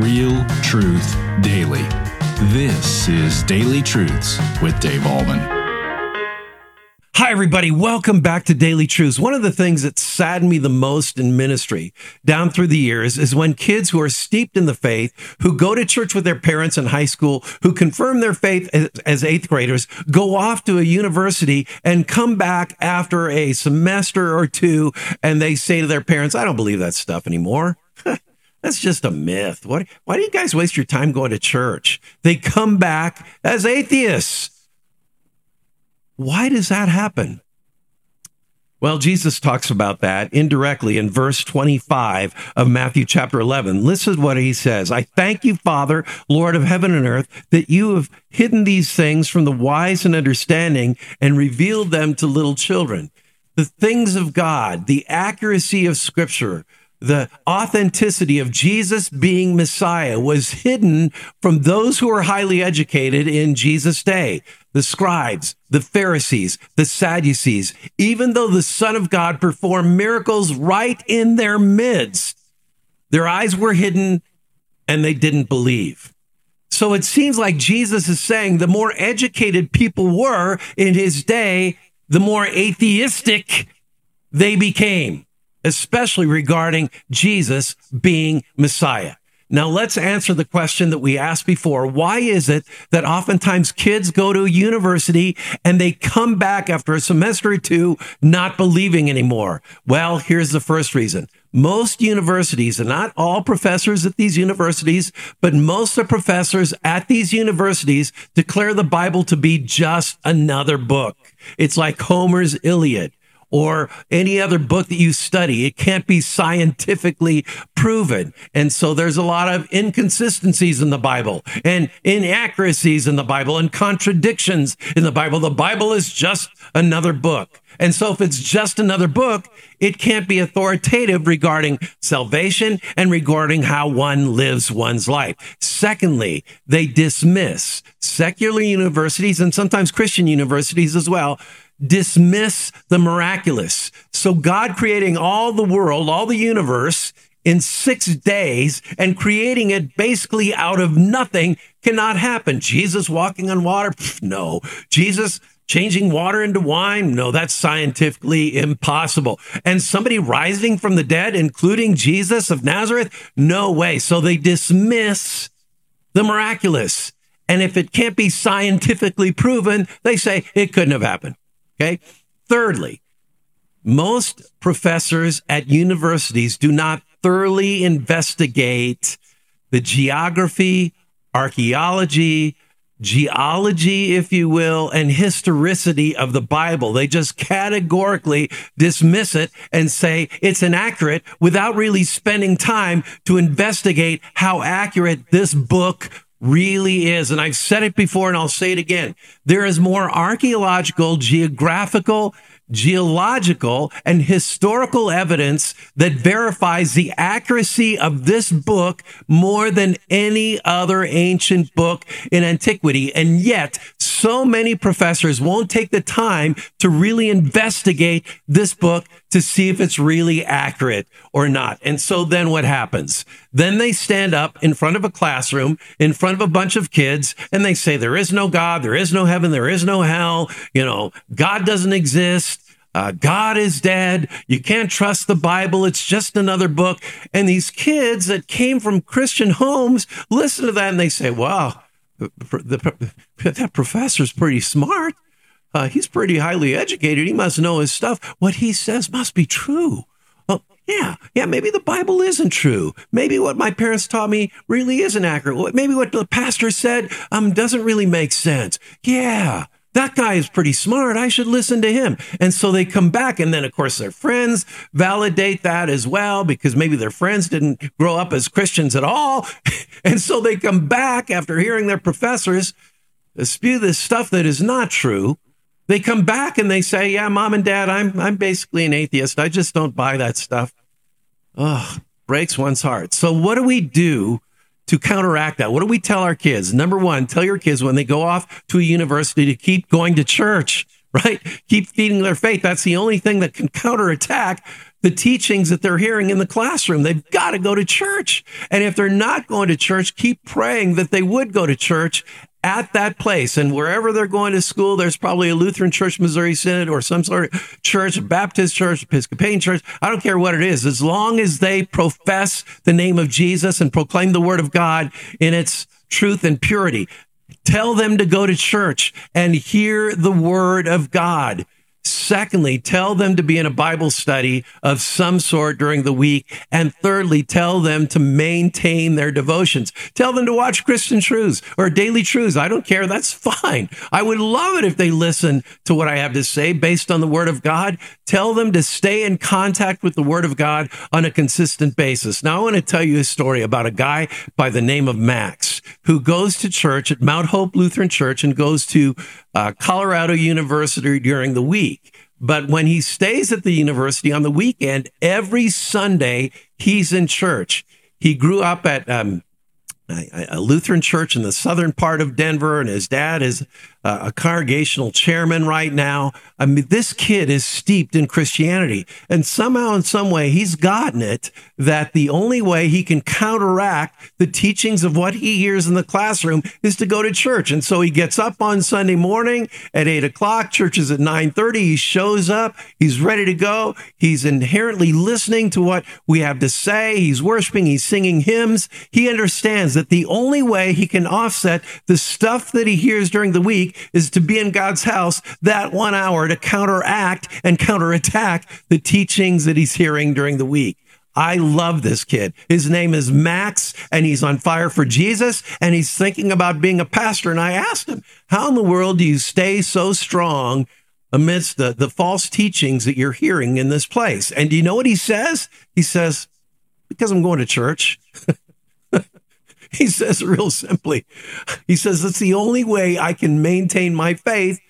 Real truth daily. This is Daily Truths with Dave Ahlman. Hi, everybody. Welcome back to Daily Truths. One of the things that saddened me the most in ministry down through the years is when kids who are steeped in the faith, who go to church with their parents in high school, who confirm their faith as eighth graders, go off to a university and come back after a semester or two and they say to their parents, I don't believe that stuff anymore. That's just a myth. What, why do you guys waste your time going to church? They come back as atheists. Why does that happen? Well, Jesus talks about that indirectly in verse 25 of Matthew chapter 11. Listen to what he says. I thank you, Father, Lord of heaven and earth, that you have hidden these things from the wise and understanding and revealed them to little children. The things of God, the accuracy of scripture, the authenticity of Jesus being Messiah was hidden from those who were highly educated in Jesus' day the scribes, the Pharisees, the Sadducees, even though the Son of God performed miracles right in their midst. Their eyes were hidden and they didn't believe. So it seems like Jesus is saying the more educated people were in his day, the more atheistic they became especially regarding Jesus being Messiah. Now let's answer the question that we asked before. Why is it that oftentimes kids go to a university and they come back after a semester or two not believing anymore? Well, here's the first reason. Most universities, and not all professors at these universities, but most of the professors at these universities declare the Bible to be just another book. It's like Homer's Iliad or any other book that you study. It can't be scientifically proven. And so there's a lot of inconsistencies in the Bible and inaccuracies in the Bible and contradictions in the Bible. The Bible is just another book. And so if it's just another book, it can't be authoritative regarding salvation and regarding how one lives one's life. Secondly, they dismiss secular universities and sometimes Christian universities as well dismiss the miraculous. So God creating all the world, all the universe in six days and creating it basically out of nothing cannot happen. Jesus walking on water? Pff, no. Jesus changing water into wine? No, that's scientifically impossible. And somebody rising from the dead, including Jesus of Nazareth? No way. So they dismiss the miraculous. And if it can't be scientifically proven, they say it couldn't have happened. Okay. Thirdly, most professors at universities do not thoroughly investigate the geography, archaeology, geology, if you will, and historicity of the Bible. They just categorically dismiss it and say it's inaccurate without really spending time to investigate how accurate this book really is. And I've said it before and I'll say it again. There is more archaeological, geographical, geological and historical evidence that verifies the accuracy of this book more than any other ancient book in antiquity. And yet, so many professors won't take the time to really investigate this book to see if it's really accurate or not. And so then what happens? Then they stand up in front of a classroom, in front of a bunch of kids, and they say, there is no God, there is no heaven, there is no hell, you know, God doesn't exist. Uh, God is dead. You can't trust the Bible. It's just another book. And these kids that came from Christian homes listen to that and they say, wow, the, the, that professor's pretty smart. Uh, he's pretty highly educated. He must know his stuff. What he says must be true. Well, yeah, yeah, maybe the Bible isn't true. Maybe what my parents taught me really isn't accurate. Maybe what the pastor said um, doesn't really make sense. Yeah, that guy is pretty smart. I should listen to him. And so they come back. And then, of course, their friends validate that as well because maybe their friends didn't grow up as Christians at all. and so they come back after hearing their professors spew this stuff that is not true. They come back and they say, "Yeah, mom and dad, I'm I'm basically an atheist. I just don't buy that stuff." Ugh, breaks one's heart. So what do we do to counteract that? What do we tell our kids? Number one, tell your kids when they go off to a university to keep going to church, right? Keep feeding their faith. That's the only thing that can counterattack the teachings that they're hearing in the classroom. They've got to go to church. And if they're not going to church, keep praying that they would go to church at that place. And wherever they're going to school, there's probably a Lutheran Church, Missouri Synod, or some sort of church, Baptist church, Episcopalian church. I don't care what it is. As long as they profess the name of Jesus and proclaim the word of God in its truth and purity, tell them to go to church and hear the word of God. Secondly, tell them to be in a Bible study of some sort during the week. And thirdly, tell them to maintain their devotions. Tell them to watch Christian Truths or Daily Truths. I don't care. That's fine. I would love it if they listen to what I have to say based on the Word of God. Tell them to stay in contact with the Word of God on a consistent basis. Now, I want to tell you a story about a guy by the name of Max who goes to church at Mount Hope Lutheran Church and goes to uh, Colorado University during the week. But when he stays at the university on the weekend, every Sunday he's in church. He grew up at um, a Lutheran church in the southern part of Denver, and his dad is a congregational chairman right now. I mean, this kid is steeped in Christianity, and somehow, in some way, he's gotten it that the only way he can counteract the teachings of what he hears in the classroom is to go to church. And so he gets up on Sunday morning at eight o'clock. Church is at nine thirty. He shows up. He's ready to go. He's inherently listening to what we have to say. He's worshiping. He's singing hymns. He understands that the only way he can offset the stuff that he hears during the week is to be in God's house that one hour to counteract and counterattack the teachings that he's hearing during the week. I love this kid. His name is Max, and he's on fire for Jesus, and he's thinking about being a pastor. And I asked him, How in the world do you stay so strong amidst the, the false teachings that you're hearing in this place? And do you know what he says? He says, Because I'm going to church. He says real simply, he says, that's the only way I can maintain my faith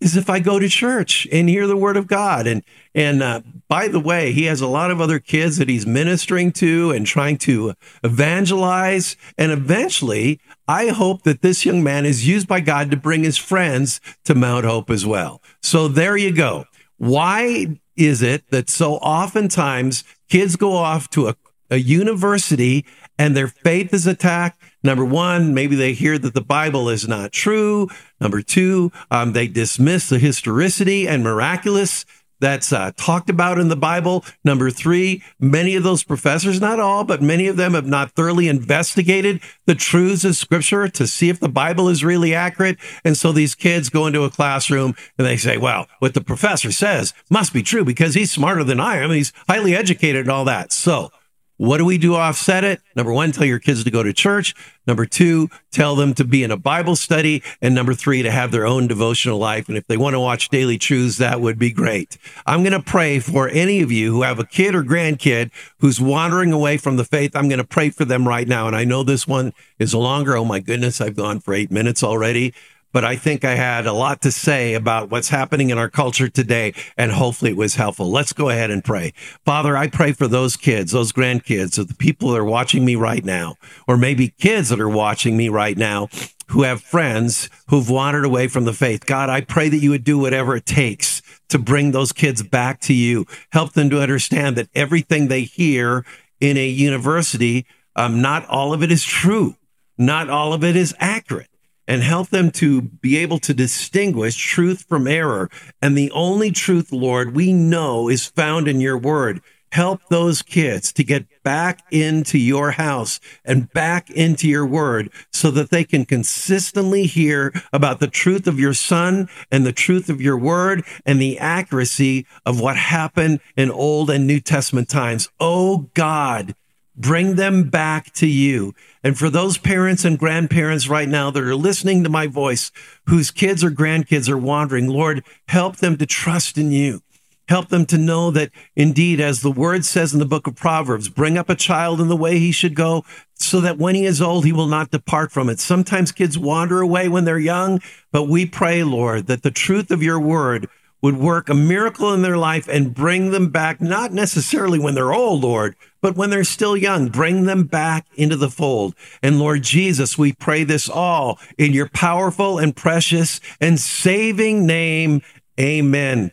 is if I go to church and hear the word of God. And, and, uh, by the way, he has a lot of other kids that he's ministering to and trying to evangelize. And eventually, I hope that this young man is used by God to bring his friends to Mount Hope as well. So there you go. Why is it that so oftentimes kids go off to a, a university and their faith is attacked. Number one, maybe they hear that the Bible is not true. Number two, um, they dismiss the historicity and miraculous that's uh, talked about in the Bible. Number three, many of those professors, not all, but many of them have not thoroughly investigated the truths of Scripture to see if the Bible is really accurate. And so these kids go into a classroom and they say, well, what the professor says must be true because he's smarter than I am. He's highly educated and all that. So what do we do offset it? Number one, tell your kids to go to church. Number two, tell them to be in a Bible study. And number three, to have their own devotional life. And if they want to watch Daily Truths, that would be great. I'm going to pray for any of you who have a kid or grandkid who's wandering away from the faith. I'm going to pray for them right now. And I know this one is longer. Oh my goodness, I've gone for eight minutes already but I think I had a lot to say about what's happening in our culture today, and hopefully it was helpful. Let's go ahead and pray. Father, I pray for those kids, those grandkids, of the people that are watching me right now, or maybe kids that are watching me right now who have friends who've wandered away from the faith. God, I pray that you would do whatever it takes to bring those kids back to you. Help them to understand that everything they hear in a university, um, not all of it is true. Not all of it is accurate and help them to be able to distinguish truth from error. And the only truth, Lord, we know is found in your word. Help those kids to get back into your house and back into your word so that they can consistently hear about the truth of your son and the truth of your word and the accuracy of what happened in Old and New Testament times. Oh God, Bring them back to you. And for those parents and grandparents right now that are listening to my voice, whose kids or grandkids are wandering, Lord, help them to trust in you. Help them to know that indeed, as the word says in the book of Proverbs, bring up a child in the way he should go so that when he is old, he will not depart from it. Sometimes kids wander away when they're young, but we pray, Lord, that the truth of your word would work a miracle in their life and bring them back, not necessarily when they're old, Lord, but when they're still young, bring them back into the fold. And Lord Jesus, we pray this all in your powerful and precious and saving name. Amen.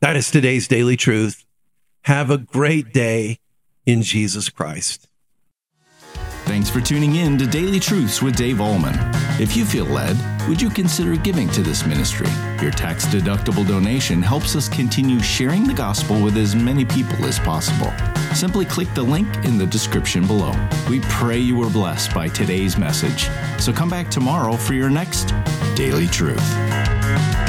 That is today's daily truth. Have a great day in Jesus Christ. Thanks for tuning in to Daily Truths with Dave Ahlman. If you feel led, would you consider giving to this ministry? Your tax deductible donation helps us continue sharing the gospel with as many people as possible. Simply click the link in the description below. We pray you were blessed by today's message. So come back tomorrow for your next Daily Truth.